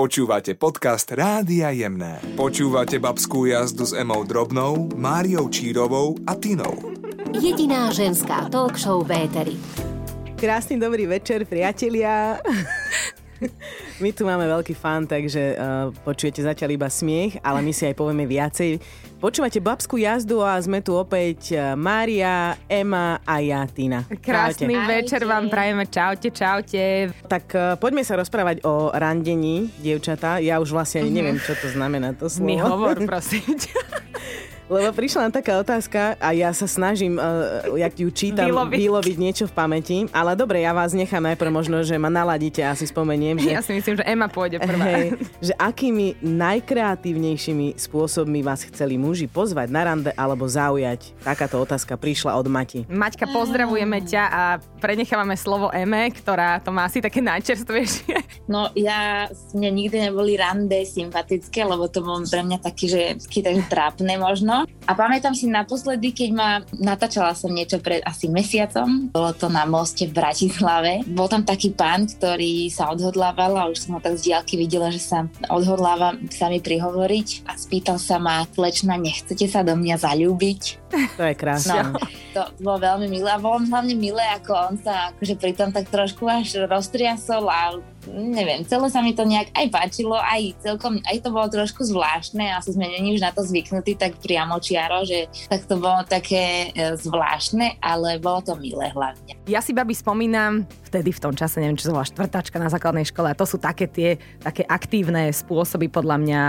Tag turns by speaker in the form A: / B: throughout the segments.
A: Počúvate podcast Rádia Jemné. Počúvate babskú jazdu s Emou Drobnou, Máriou Čírovou a Tinou.
B: Jediná ženská talk show Véteri.
C: Krásny dobrý večer, priatelia. My tu máme veľký fan, takže uh, počujete zatiaľ iba smiech, ale my si aj povieme viacej. Počúvate babskú jazdu a sme tu opäť uh, Mária, Ema a ja, Tina.
D: Krásny
C: Čaute.
D: večer vám prajeme. Čaute, čaute.
C: Tak uh, poďme sa rozprávať o randení, dievčatá. Ja už vlastne ani neviem, čo to znamená to slovo.
D: Mi hovor, prosím.
C: Lebo prišla nám taká otázka a ja sa snažím, uh, jak ju čítam,
D: Vyloviť.
C: vyloviť niečo v pamäti. Ale dobre, ja vás nechám najprv možno, že ma naladíte, ja si spomeniem, že...
D: Ja si myslím, že Ema pôjde prvá.
C: Hej, že akými najkreatívnejšími spôsobmi vás chceli muži pozvať na rande alebo zaujať? Takáto otázka prišla od Mati.
D: Maťka, pozdravujeme ťa a prenechávame slovo Eme, ktorá to má asi také najčerstvejšie.
E: No ja, mne nikdy neboli rande sympatické, lebo to bolo pre mňa taký, že taký trápne možno. A pamätám si naposledy, keď ma natáčala som niečo pred asi mesiacom. Bolo to na moste v Bratislave. Bol tam taký pán, ktorý sa odhodlával a už som ho tak z diaľky videla, že sa odhodláva sa mi prihovoriť a spýtal sa ma, slečna, nechcete sa do mňa zalúbiť?
C: To je krásne.
E: No, to bolo veľmi milé a bolo hlavne milé, ako on sa akože pritom tak trošku až roztriasol a neviem, celé sa mi to nejak aj páčilo, aj celkom, aj to bolo trošku zvláštne, asi sme není už na to zvyknutí tak priamo čiaro, že tak to bolo také e, zvláštne, ale bolo to milé hlavne.
D: Ja si babi spomínam, vtedy v tom čase, neviem, čo to bola štvrtačka na základnej škole a to sú také tie také aktívne spôsoby podľa mňa,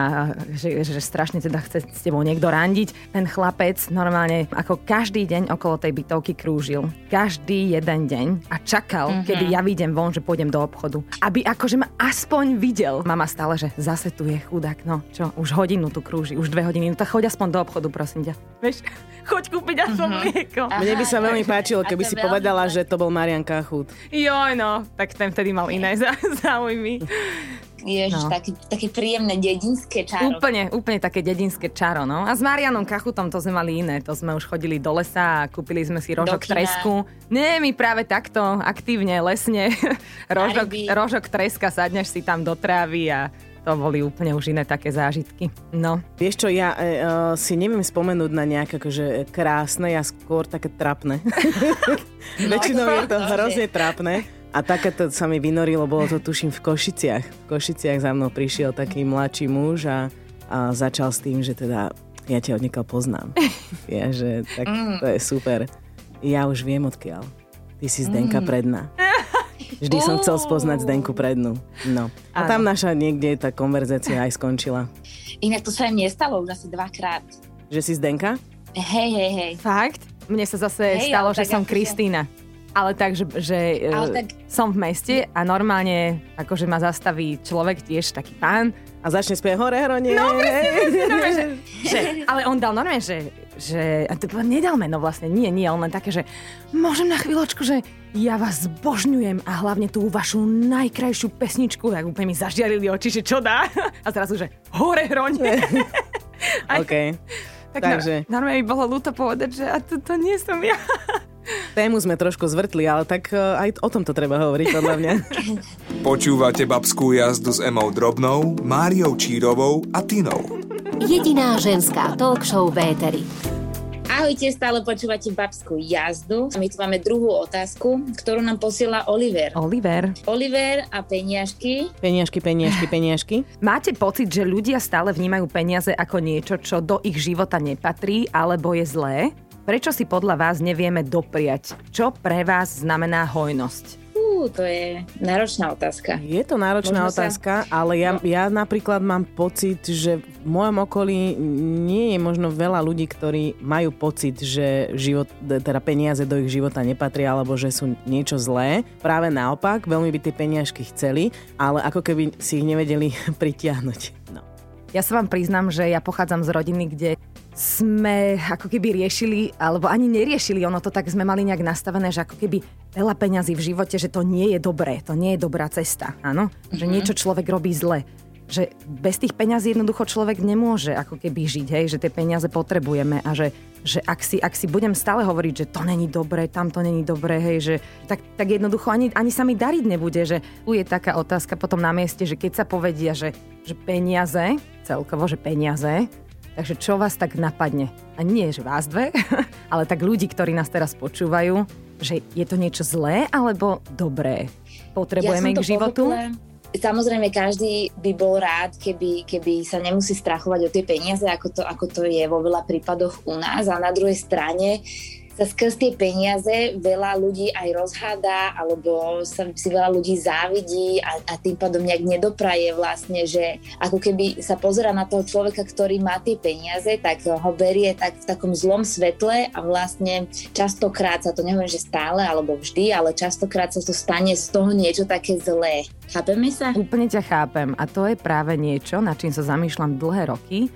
D: že, že strašne teda chce s tebou niekto randiť. Ten chlapec normálne ako každý deň okolo tej bytovky krúžil. Každý jeden deň a čakal, mm-hmm. kedy ja vidím von, že pôjdem do obchodu. Aby akože ma aspoň videl. Mama stále, že zase tu je chudák, no čo, už hodinu tu krúži, už dve hodiny, no tak choď aspoň do obchodu, prosím ťa. Vieš, choď kúpiť aspoň mm-hmm. mlieko.
C: Mne by sa
E: Aha,
C: veľmi páčilo, keby si
E: veľmi
C: povedala, že to bol Marian Kachut.
D: Joj, no, tak ten vtedy mal iné zá- záujmy.
E: Ježiš,
D: No.
E: také, také príjemné dedinské čaro.
D: Úplne, úplne také dedinské čaro, no. A s Marianom Kachutom to sme mali iné. To sme už chodili do lesa a kúpili sme si rožok tresku. Nie, my práve takto, aktívne, lesne. rožok, rožok treska, sadneš si tam do trávy a to boli úplne už iné také zážitky. No.
C: Vieš čo, ja e, e, si neviem spomenúť na nejaké akože krásne, ja skôr také trapné. Väčšinou je to hrozne trapné. A takéto sa mi vynorilo, bolo to tuším v Košiciach. V Košiciach za mnou prišiel taký mladší muž a, a začal s tým, že teda ja ťa odniekaľ poznám. Ja, že tak to je super. Ja už viem odkiaľ. Ty si Zdenka Predná. Vždy som chcel spoznať Zdenku Prednú. No. A tam naša niekde tá konverzácia aj skončila.
E: Inak to sa im nestalo už asi dvakrát.
C: Že si Zdenka?
E: Hej, hej, hej.
D: Fakt? Mne sa zase
E: Hej,
D: stalo, že som Kristýna. Ale tak, že, že
E: Ale
D: e,
E: tak-
D: som v meste a normálne akože ma zastaví človek tiež taký pán
C: A začne spievať hore, hronie. No,
D: Normálne, že, že, ale on dal normálne, že, že a to nedal meno vlastne, nie, nie, on len také, že môžem na chvíľočku, že ja vás zbožňujem a hlavne tú vašu najkrajšiu pesničku, tak úplne mi zažiarili oči, že čo dá? A zrazu, že hore hronie.
C: OK.
D: Tak
C: Takže-
D: no, normálne mi bolo ľúto povedať, že a to, to nie som ja.
C: Tému sme trošku zvrtli, ale tak e, aj o tom to treba hovoriť, podľa mňa.
A: Počúvate babskú jazdu s Emou Drobnou, Máriou Čírovou a Tinou.
B: Jediná ženská talk show Véteri.
E: Ahojte, stále počúvate babskú jazdu. My tu máme druhú otázku, ktorú nám posiela Oliver.
D: Oliver.
E: Oliver a peniažky.
C: Peniažky, peniažky, peniažky.
D: Máte pocit, že ľudia stále vnímajú peniaze ako niečo, čo do ich života nepatrí alebo je zlé? Prečo si podľa vás nevieme dopriať? Čo pre vás znamená hojnosť?
E: Fú, to je náročná otázka.
C: Je to náročná
E: Možno sa-
C: otázka, ale ja, ja napríklad mám pocit, že v mojom okolí nie je možno veľa ľudí, ktorí majú pocit, že život, teda peniaze do ich života nepatria alebo že sú niečo zlé. Práve naopak, veľmi by tie peniažky chceli, ale ako keby si ich nevedeli pritiahnuť. No.
D: Ja sa vám priznám, že ja pochádzam z rodiny, kde sme ako keby riešili, alebo ani neriešili, ono to tak sme mali nejak nastavené, že ako keby veľa peňazí v živote, že to nie je dobré, to nie je dobrá cesta, áno? Že niečo človek robí zle. že bez tých peňazí jednoducho človek nemôže ako keby žiť, hej, že tie peniaze potrebujeme a že, že ak, si, ak si budem stále hovoriť, že to není dobré, tam to není dobré, hej, že tak, tak jednoducho ani, ani sa mi dariť nebude, že tu je taká otázka potom na mieste, že keď sa povedia, že, že peniaze, celkovo, že peniaze, takže čo vás tak napadne? A nie, že vás dve, ale tak ľudí, ktorí nás teraz počúvajú, že je to niečo zlé alebo dobré? Potrebujeme
E: Ja
D: ich k životu?
E: pochopila- Samozrejme, každý by bol rád, keby, keby sa nemusí strachovať o tie peniaze, ako to, ako to je vo veľa prípadoch u nás. A na druhej strane skrz tie peniaze veľa ľudí aj rozhádá, alebo sa si veľa ľudí závidí a, a tým pádom nejak nedopraje vlastne, že ako keby sa pozera na toho človeka, ktorý má tie peniaze, tak ho berie tak v takom zlom svetle a vlastne častokrát sa to neviem, že stále alebo vždy, ale častokrát sa to stane z toho niečo také zlé. Chápeme sa?
D: Úplne ťa chápem a to je práve niečo, nad čím sa zamýšľam dlhé roky,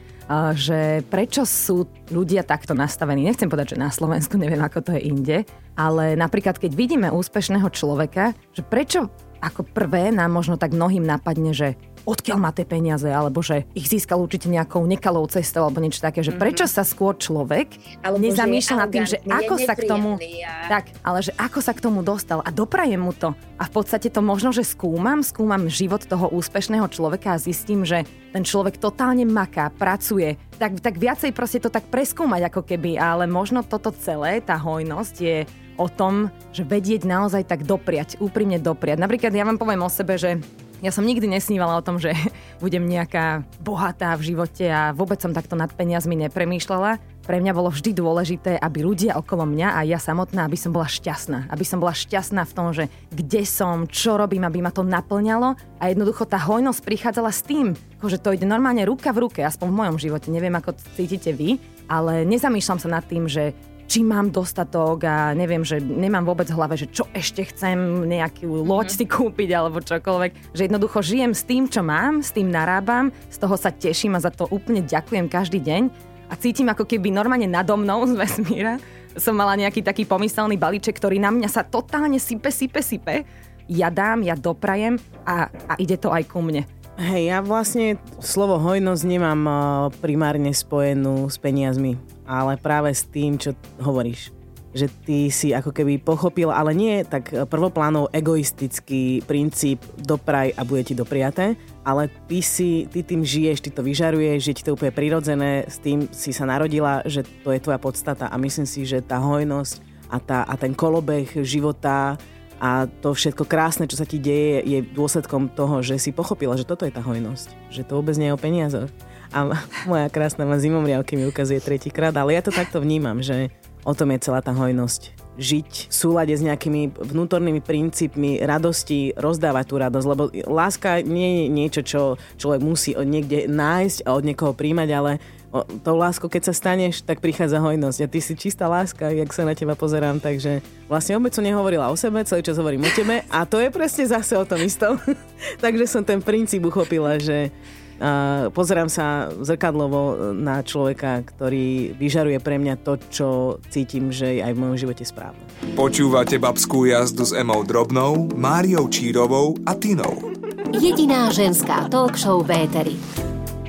D: že prečo sú ľudia takto nastavení. Nechcem povedať, že na Slovensku, neviem ako to je inde, ale napríklad keď vidíme úspešného človeka, že prečo ako prvé nám možno tak mnohým napadne, že odkiaľ má tie peniaze, alebo že ich získal určite nejakou nekalou cestou, alebo niečo také, že prečo sa skôr človek
E: Alebo
D: nezamýšľa nad tým, že ako sa k tomu...
E: a-
D: Tak, ale že ako sa k tomu dostal a doprajem mu to. A v podstate to možno, že skúmam, skúmam život toho úspešného človeka a zistím, že ten človek totálne maká, pracuje. Tak, tak viacej proste to tak preskúmať ako keby, ale možno toto celé, tá hojnosť je o tom, že vedieť naozaj tak dopriať, úprimne dopriať. Napríklad ja vám poviem o sebe, že ja som nikdy nesnívala o tom, že budem nejaká bohatá v živote a vôbec som takto nad peniazmi nepremýšľala. Pre mňa bolo vždy dôležité, aby ľudia okolo mňa a ja samotná, aby som bola šťastná. Aby som bola šťastná v tom, že kde som, čo robím, aby ma to naplňalo. A jednoducho tá hojnosť prichádzala s tým, že to ide normálne ruka v ruke, aspoň v mojom živote. Neviem, ako cítite vy, ale nezamýšľam sa nad tým, že či mám dostatok a neviem, že nemám vôbec v hlave, že čo ešte chcem, nejakú loď si kúpiť alebo čokoľvek. Že jednoducho žijem s tým, čo mám, s tým narábam, z toho sa teším a za to úplne ďakujem každý deň a cítim ako keby normálne nado mnou z vesmíra som mala nejaký taký pomyselný balíček, ktorý na mňa sa totálne sype, sype, sype. Ja dám, ja doprajem a, a ide to aj ku mne.
C: Hej, ja vlastne slovo hojnosť nemám uh, primárne spojenú s peniazmi, ale práve s tým, čo hovoríš. Že ty si ako keby pochopil, ale nie tak prvoplánov egoistický princíp dopraj a bude ti dopriaté, ale ty si, ty tým žiješ, ty to vyžaruješ, že ti to úplne prirodzené, s tým si sa narodila, že to je tvoja podstata a myslím si, že tá hojnosť a, tá, a ten kolobeh života a to všetko krásne, čo sa ti deje, je dôsledkom toho, že si pochopila, že toto je tá hojnosť. Že to vôbec nie je o peniazoch. A moja krásna ma zimomriavky mi ukazuje tretíkrát, ale ja to takto vnímam, že o tom je celá tá hojnosť. Žiť v súlade s nejakými vnútornými princípmi radosti, rozdávať tú radosť, lebo láska nie je niečo, čo človek musí od niekde nájsť a od niekoho príjmať, ale o, tou láskou, keď sa staneš, tak prichádza hojnosť. A ty si čistá láska, jak sa na teba pozerám, takže vlastne vôbec som nehovorila o sebe, celý čas hovorím o tebe a to je presne zase o tom istom. takže som ten princíp uchopila, že uh, pozerám sa zrkadlovo na človeka, ktorý vyžaruje pre mňa to, čo cítim, že je aj v mojom živote správne.
A: Počúvate babskú jazdu s Emou Drobnou, Máriou Čírovou a Tinou.
B: Jediná ženská talk show v éteri.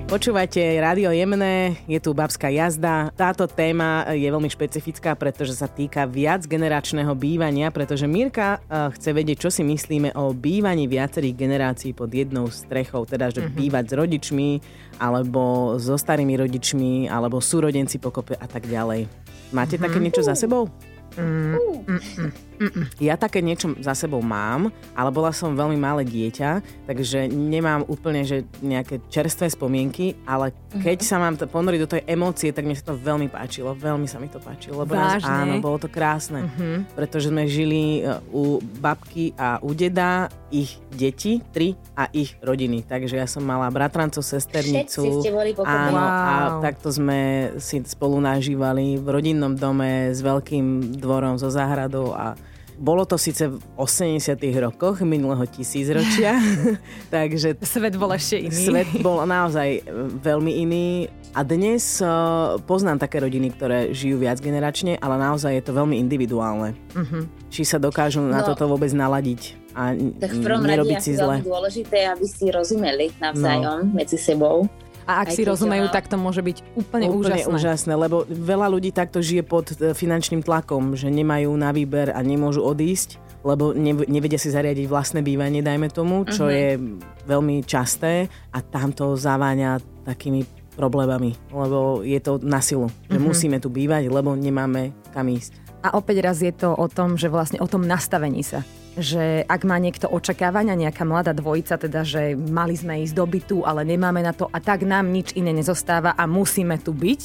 C: Počúvate Rádio Jemné, je tu babská jazda. Táto téma je veľmi špecifická, pretože sa týka viac generačného bývania, pretože Mirka eh, chce vedieť, čo si myslíme o bývaní viacerých generácií pod jednou strechou, teda že mm-hmm. bývať s rodičmi, alebo so starými rodičmi, alebo súrodenci pokope a tak ďalej. Máte mm-hmm. také niečo za sebou? Ja také niečo za sebou mám, ale bola som veľmi malé dieťa, takže nemám úplne že nejaké čerstvé spomienky, ale keď sa mám to ponoriť do tej emócie, tak mi sa to veľmi páčilo, veľmi sa mi to páčilo. Lebo nás, áno, bolo to krásne, pretože sme žili e, u babky a u deda, ich deti, tri a ich rodiny. Takže ja som mala bratrancov, sesternicu.
E: Všetci ste boli.
C: Áno,
D: Wow.
C: a takto sme si spolu nažívali v rodinnom dome s veľkým dvorom so záhradou a bolo to síce v 80 rokoch minulého tisícročia, takže
D: Svet bol ešte iný.
C: svet bol naozaj veľmi iný. A dnes uh, poznám také rodiny, ktoré žijú viac generačne, ale naozaj je to veľmi individuálne.
D: Mhm.
C: Či sa dokážu na
E: No.
C: toto vôbec naladiť. a
E: Tak v prvom rade
C: nerobiť
E: je veľmi dôležité, aby si rozumeli navzájom medzi sebou.
D: A ak
E: Aj
D: si rozumejú, tak to môže byť úplne,
C: Úplne
D: úžasné.
C: úžasné, lebo veľa ľudí takto žije pod e, finančným tlakom, že nemajú na výber a nemôžu odísť, lebo nev- nevedia si zariadiť vlastné bývanie, dajme tomu, čo
E: Mhm.
C: je veľmi časté a tam to zaváňa takými problémami, lebo je to na silu, že musíme tu bývať, lebo nemáme kam ísť.
D: A opäť raz je to o tom, že vlastne o tom nastavení sa. Že ak má niekto očakávania, nejaká mladá dvojica, teda, že mali sme ísť do bytu, ale nemáme na to a tak nám nič iné nezostáva a musíme tu byť,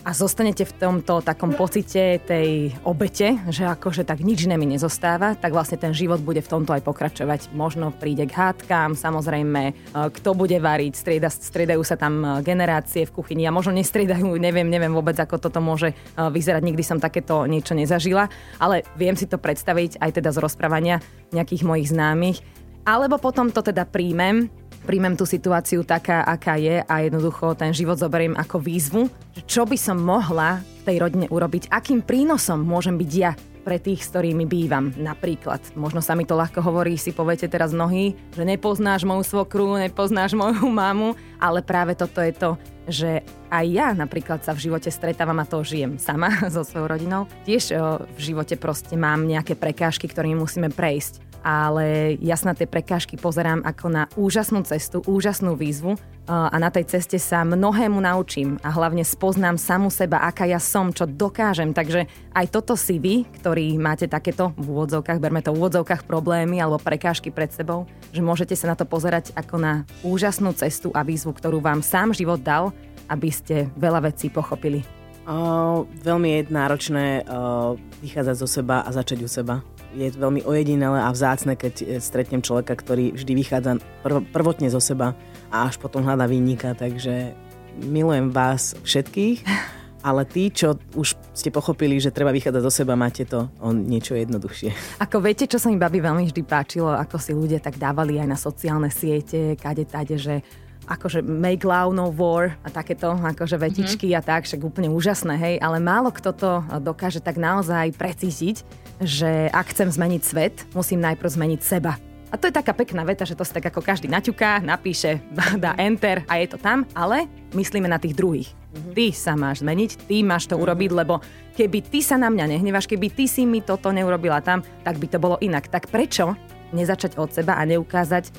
D: a zostanete v tomto takom pocite tej obete, že akože tak nič iné mi nezostáva, tak vlastne ten život bude v tomto aj pokračovať. Možno príde k hádkám, samozrejme, e, kto bude variť, strieda, striedajú sa tam e, generácie v kuchyni a možno nestriedajú, neviem, neviem vôbec, ako toto môže e, vyzerať, nikdy som takéto niečo nezažila, ale viem si to predstaviť aj teda z rozprávania nejakých mojich známych. Alebo potom to teda príjmem, príjmem tú situáciu taká, aká je a jednoducho ten život zoberiem ako výzvu, čo by som mohla v tej rodine urobiť, akým prínosom môžem byť ja pre tých, s ktorými bývam. Napríklad, možno sa mi to ľahko hovorí, si poviete teraz mnohí, že nepoznáš moju svokru, nepoznáš moju mamu, ale práve toto je to, že aj ja napríklad sa v živote stretávam a to žijem sama so svojou rodinou. Tiež v živote proste mám nejaké prekážky, ktorými musíme prejsť ale ja sa na tie prekážky pozerám ako na úžasnú cestu, úžasnú výzvu a na tej ceste sa mnohému naučím a hlavne spoznám samu seba, aká ja som, čo dokážem. Takže aj toto si vy, ktorí máte takéto v úvodzovkách, berme to v úvodzovkách problémy alebo prekážky pred sebou, že môžete sa na to pozerať ako na úžasnú cestu a výzvu, ktorú vám sám život dal, aby ste veľa vecí pochopili.
C: Uh, veľmi je náročné uh, vychádzať zo seba a začať u seba. Je veľmi ojedinelé a vzácne, keď eh, stretnem človeka, ktorý vždy vychádza prv, prvotne zo seba a až potom hľadá výnika, takže milujem vás všetkých, ale tí, čo už ste pochopili, že treba vychádzať zo seba, máte to o niečo jednoduchšie.
D: Ako viete, čo sa mi babi veľmi vždy páčilo, ako si ľudia tak dávali aj na sociálne siete, kade tade, že akože make love no war a takéto akože vetičky mm-hmm. a tak, však úplne úžasné, hej, ale málo kto to dokáže tak naozaj precítiť, že ak chcem zmeniť svet, musím najprv zmeniť seba. A to je taká pekná veta, že to si tak ako každý naťuká, napíše, dá enter a je to tam, ale myslíme na tých druhých. Ty sa máš zmeniť, ty máš to urobiť, lebo keby ty sa na mňa nehneváš, keby ty si mi toto neurobila tam, tak by to bolo inak. Tak prečo nezačať od seba a neukázať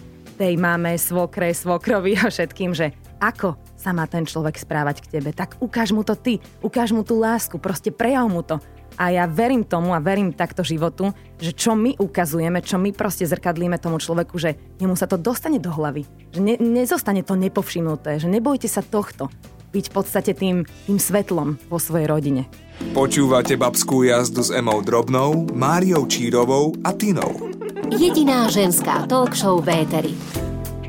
D: tej máme, svokre, svokrovi a všetkým, že ako sa má ten človek správať k tebe, tak ukáž mu to ty, ukáž mu tú lásku, proste prejav mu to. A ja verím tomu a verím takto životu, že čo my ukazujeme, čo my proste zrkadlíme tomu človeku, že jemu sa to dostane do hlavy. Že ne, nezostane to nepovšimnuté, že nebojte sa tohto. Byť v podstate tým, tým svetlom vo svojej rodine.
A: Počúvate babskú jazdu s Emou Drobnou, Máriou Čírovou a Tinou.
B: Jediná ženská talk show v éteri.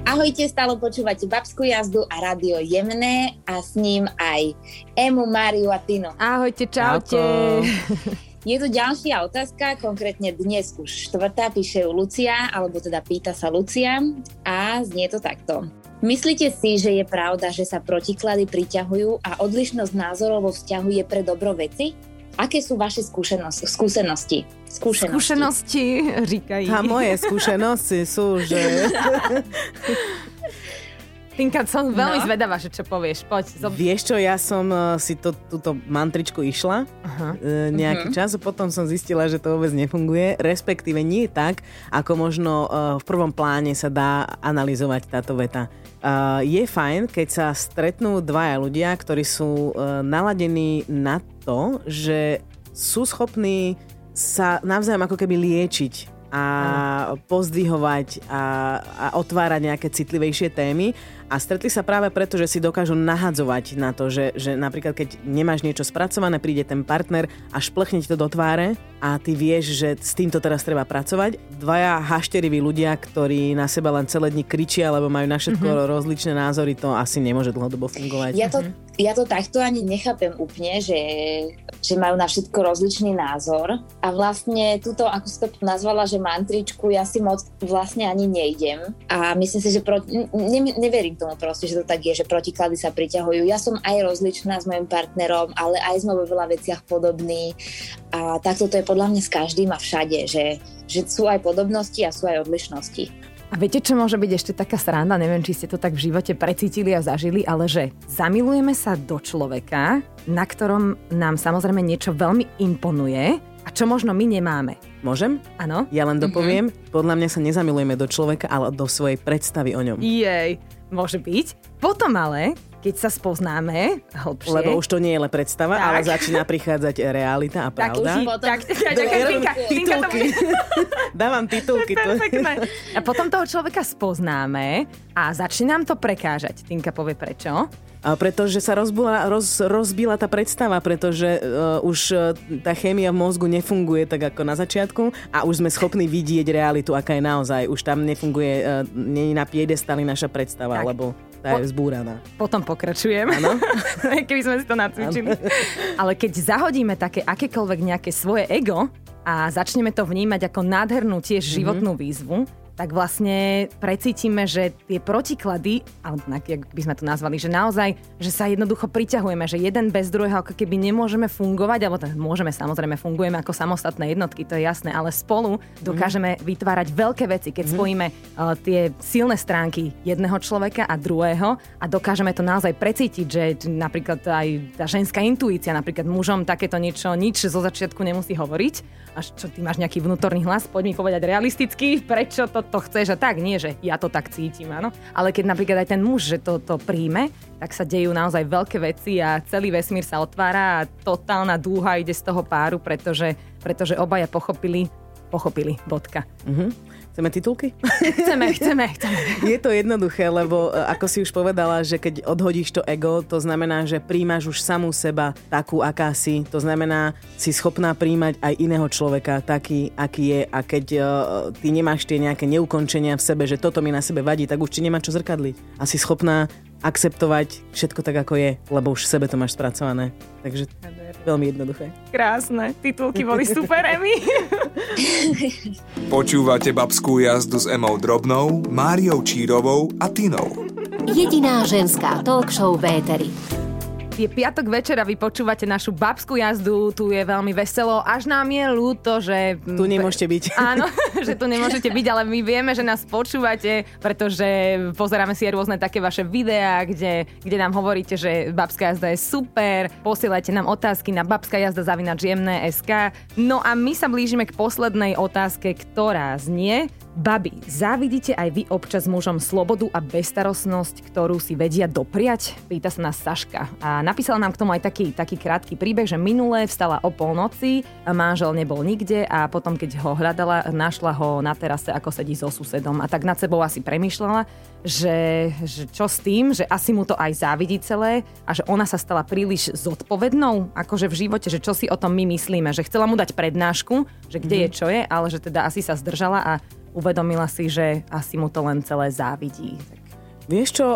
E: Ahojte, stále počúvate Babskú jazdu a Radio Jemné a s ním aj Emu, Máriu a Tino.
D: Ahojte, čaute.
E: Je tu ďalšia otázka, konkrétne dnes už štvrtá, píše ju Lucia, alebo teda pýta sa Lucia a znie to takto. Myslíte si, že je pravda, že sa protiklady priťahujú a odlišnosť názorov vo vzťahu je pre dobro veci? Aké sú vaše skúsenosti? Skúsenosti. Skúsenosti.
D: Skúsenosti, říkají.
C: A moje skúsenosti sú, že
D: Tinka, som veľmi
E: No.
D: zvedavá, že čo povieš. Poď, zob...
C: Vieš čo, ja som eh, si to, túto mantričku išla uh, nejaký čas a potom som zistila, že to vôbec nefunguje, respektíve nie tak, ako možno uh, v prvom pláne sa dá analyzovať táto veta. Uh, je fajn, keď sa stretnú dvaja ľudia, ktorí sú uh, naladení na to, že sú schopní sa navzájom ako keby liečiť a pozdvihovať a, a otvárať nejaké citlivejšie témy. A stretli sa práve preto, že si dokážu nahadzovať na to, že, že napríklad keď nemáš niečo spracované, príde ten partner a šplchne ti to do tváre a ty vieš, že s týmto teraz treba pracovať. Dvaja hašteriví ľudia, ktorí na seba len celé dni kričia, alebo majú na všetko mm-hmm. rozličné názory, to asi nemôže dlhodobo fungovať.
E: Ja to, ja to takto ani nechápem úplne, že, že majú na všetko rozličný názor a vlastne túto, ako si to nazvala, že mantričku, ja si moc vlastne ani nejdem a myslím si, že pro, ne, neverím tomu proste, že to tak je, že protiklady sa priťahujú. Ja som aj rozličná s mojim partnerom, ale aj sme vo veľa veciach podobní a takto to je podľa mňa s každým a všade, že, že sú aj podobnosti a sú aj odlišnosti.
D: A viete, čo môže byť ešte taká sranda? Neviem, či ste to tak v živote precítili a zažili, ale že zamilujeme sa do človeka, na ktorom nám samozrejme niečo veľmi imponuje a čo možno my nemáme.
C: Môžem?
D: Áno?
C: Ja len dopoviem, mm-hmm. podľa mňa sa nezamilujeme do človeka, ale do svojej predstavy o ňom.
D: Jej, môže byť. Potom ale keď sa spoznáme hlbšie.
C: Lebo už to nie je len predstava, tak. ale začína prichádzať realita a pravda.
D: Tak, tak, tak, tak,
C: titulky. Dávam titulky. To.
D: A potom toho človeka spoznáme a začne nám to prekážať. Tinka povie prečo.
C: A pretože sa rozbila, roz, rozbila tá predstava, pretože uh, už uh, tá chémia v mozgu nefunguje tak ako na začiatku a už sme schopní vidieť realitu, aká je naozaj. Už tam nefunguje, uh, nie je na piedestali naša predstava, tak. lebo tá je vzbúraná.
D: Potom pokračujem, keby sme si to nacvičili. Ale keď zahodíme také akékoľvek nejaké svoje ego a začneme to vnímať ako nádhernú tiež mm-hmm. životnú výzvu, tak vlastne precítime, že tie protiklady, alebo jak by sme to nazvali, že naozaj, že sa jednoducho priťahujeme, že jeden bez druhého ako keby nemôžeme fungovať, alebo teda môžeme samozrejme, fungujeme ako samostatné jednotky, to je jasné, ale spolu dokážeme mm. vytvárať veľké veci, keď mm. spojíme uh, tie silné stránky jedného človeka a druhého a dokážeme to naozaj precítiť, že napríklad aj tá ženská intuícia, napríklad mužom takéto niečo, nič zo začiatku nemusí hovoriť, až čo ty máš nejaký vnútorný hlas, poď mi povedať realisticky, prečo to, to chceš a tak, nie, že ja to tak cítim, áno. Ale keď napríklad aj ten muž, že to, to príjme, tak sa dejú naozaj veľké veci a celý vesmír sa otvára a totálna dúha ide z toho páru, pretože, pretože obaja pochopili, pochopili, bodka.
C: Mm-hmm. Chceme titulky?
D: Chceme, chceme, chceme.
C: Je to jednoduché, lebo e, ako si už povedala, že keď odhodíš to ego, to znamená, že príjmaš už samú seba takú, aká si. To znamená, si schopná príjmať aj iného človeka taký, aký je. A keď uh, ty nemáš tie nejaké neukončenia v sebe, že toto mi na sebe vadí, tak už ti nemá čo zrkadliť. A si schopná akceptovať všetko tak, ako je, lebo už v sebe to máš spracované. Takže veľmi jednoduché.
D: Krásne, titulky boli super, Emi.
A: Počúvate babskú jazdu s Emou Drobnou, Máriou Čírovou a Tinou.
B: Jediná ženská talk show v Éteri.
D: Je piatok večer a vy počúvate našu babskú jazdu, tu je veľmi veselo, až nám je ľúto, že...
C: Tu nemôžete byť.
D: Áno, že tu nemôžete byť, ale my vieme, že nás počúvate, pretože pozeráme si aj rôzne také vaše videá, kde, kde nám hovoríte, že babská jazda je super, posielajte nám otázky na babská jazda SK. No a my sa blížime k poslednej otázke, ktorá znie, Babi, závidíte aj vy občas mužom slobodu a bestarostnosť, ktorú si vedia dopriať? Pýta sa nás Saška. A napísala nám k tomu aj taký, taký krátky príbeh, že minulé vstala o polnoci, manžel nebol nikde a potom, keď ho hľadala, našla ho na terase, ako sedí so susedom. A tak nad sebou asi premyšľala, že, že čo s tým, že asi mu to aj závidí celé a že ona sa stala príliš zodpovednou, akože v živote, že čo si o tom my myslíme, že chcela mu dať prednášku, že kde mm-hmm. je, čo je, ale že teda asi sa zdržala a uvedomila si, že asi mu to len celé závidí.
C: Vieš čo,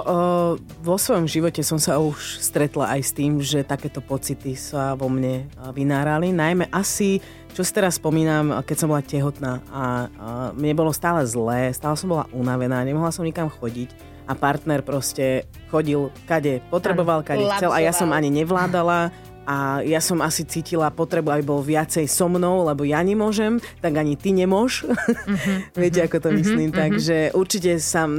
C: vo svojom živote som sa už stretla aj s tým, že takéto pocity sa vo mne vynárali. Najmä asi, čo si teraz spomínam, keď som bola tehotná a mne bolo stále zlé, stále som bola unavená, nemohla som nikam chodiť a partner proste chodil kade potreboval, kade chcel a ja som ani nevládala a ja som asi cítila potrebu, aby bol viacej so mnou, lebo ja nemôžem, tak ani ty nemôž. Uh-huh, Viete, ako to uh-huh, myslím. Uh-huh. Takže určite sa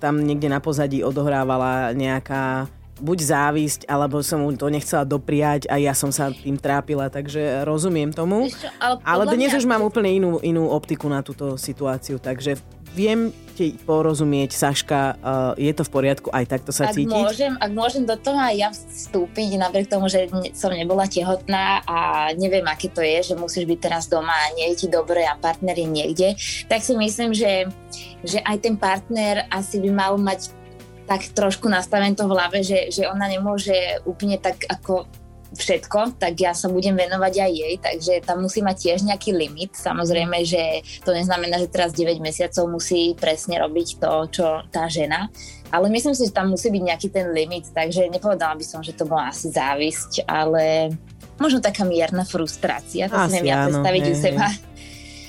C: tam niekde na pozadí odohrávala nejaká buď závisť, alebo som mu to nechcela dopriať a ja som sa tým trápila, takže rozumiem tomu. Ešte, ale, ale dnes už mám úplne inú, inú optiku na túto situáciu, takže viem ti porozumieť, Saška, uh, je to v poriadku aj takto sa
E: ak
C: cítiť?
E: Môžem, ak môžem do toho aj ja vstúpiť, napriek tomu, že som nebola tehotná a neviem, aké to je, že musíš byť teraz doma a nie je ti dobre a partner je niekde, tak si myslím, že, že aj ten partner asi by mal mať tak trošku nastavené to v hlave, že, že ona nemôže úplne tak ako všetko, tak ja sa budem venovať aj jej, takže tam musí mať tiež nejaký limit. Samozrejme, že to neznamená, že teraz 9 mesiacov musí presne robiť to, čo tá žena, ale myslím si, že tam musí byť nejaký ten limit, takže nepovedala by som, že to bola asi závisť, ale možno taká mierna frustrácia, to
C: Asi
E: si neviem ja predstaviť
C: hej,
E: u seba.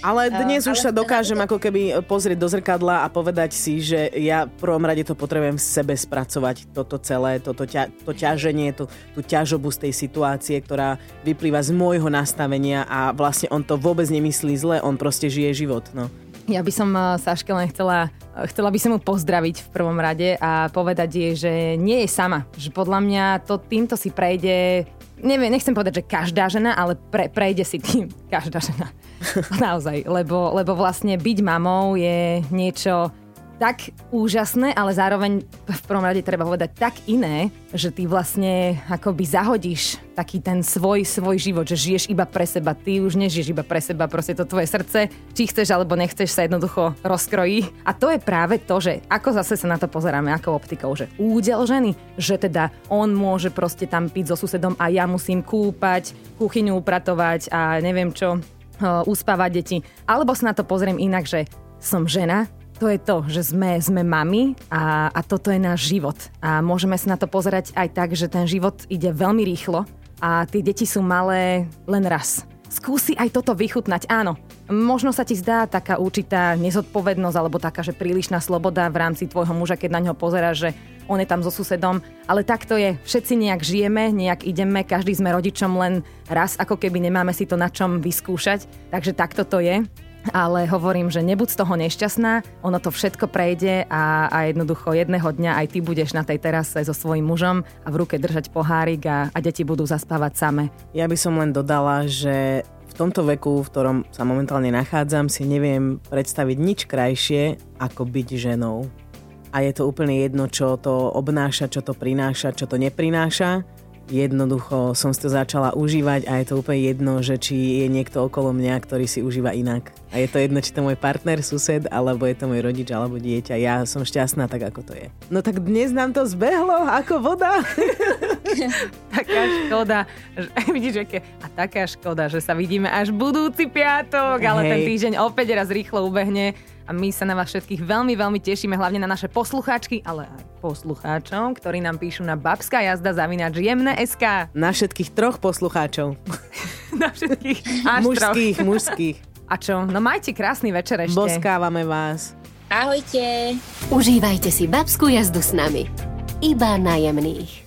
C: Ale dnes
E: ale
C: už sa
E: teda-
C: dokážem ako keby pozrieť do zrkadla a povedať si, že ja v prvom rade to potrebujem v sebe spracovať, toto celé, toto ťa, to ťaženie, tú, tú ťažobu z tej situácie, ktorá vyplýva z môjho nastavenia a vlastne on to vôbec nemyslí zle, on proste žije život. No.
D: Ja by som eh, Saške len chcela, eh, chcela by som mu pozdraviť v prvom rade a povedať jej, že nie je sama. Že podľa mňa to týmto si prejde, neviem, nechcem povedať, že každá žena, ale pre, prejde si tým každá žena. Naozaj, lebo, lebo vlastne byť mamou je niečo tak úžasné, ale zároveň v prvom rade treba povedať tak iné, že ty vlastne akoby zahodíš taký ten svoj, svoj život, že žiješ iba pre seba. Ty už nežiješ iba pre seba, proste to tvoje srdce, či chceš alebo nechceš sa jednoducho rozkrojí. A to je práve to, že ako zase sa na to pozeráme, ako optikou, že údel ženy, že teda on môže proste tam piť so susedom a ja musím kúpať, kuchyňu upratovať a neviem čo, uh, uspávať deti. Alebo sa na to pozriem inak, že som žena, to je to, že sme, sme mami a, a toto je náš život. A môžeme sa na to pozerať aj tak, že ten život ide veľmi rýchlo a tie deti sú malé len raz. Skúsi aj toto vychutnať, áno. Možno sa ti zdá taká určitá nezodpovednosť alebo taká, že prílišná sloboda v rámci tvojho muža, keď na ňo pozeráš, že on je tam so susedom, ale tak to je. Všetci nejak žijeme, nejak ideme, každý sme rodičom len raz, ako keby nemáme si to na čom vyskúšať. Takže takto to je ale hovorím, že nebuď z toho nešťastná, ono to všetko prejde a, a jednoducho jedného dňa aj ty budeš na tej terase so svojím mužom a v ruke držať pohárik a, a deti budú zaspávať same.
C: Ja by som len dodala, že v tomto veku, v ktorom sa momentálne nachádzam, si neviem predstaviť nič krajšie, ako byť ženou. A je to úplne jedno, čo to obnáša, čo to prináša, čo to neprináša jednoducho som si to začala užívať a je to úplne jedno, že či je niekto okolo mňa, ktorý si užíva inak. A je to jedno, či to môj partner, sused, alebo je to môj rodič, alebo dieťa. Ja som šťastná tak, ako to je. No tak dnes nám to zbehlo ako voda.
D: taká škoda, že, vidíš, aké, a taká škoda, že sa vidíme až budúci piatok, ale
C: Hej.
D: ten týždeň opäť raz rýchlo ubehne a my sa na vás všetkých veľmi, veľmi tešíme, hlavne na naše poslucháčky, ale aj poslucháčov, ktorí nám píšu na babská jazda zavinač jemné SK.
C: Na všetkých troch poslucháčov.
D: Na všetkých až troch.
C: mužských, mužských.
D: A čo? No majte krásny večer ešte.
C: Boskávame vás.
E: Ahojte!
B: Užívajte si babskú jazdu s nami. Iba na jemných.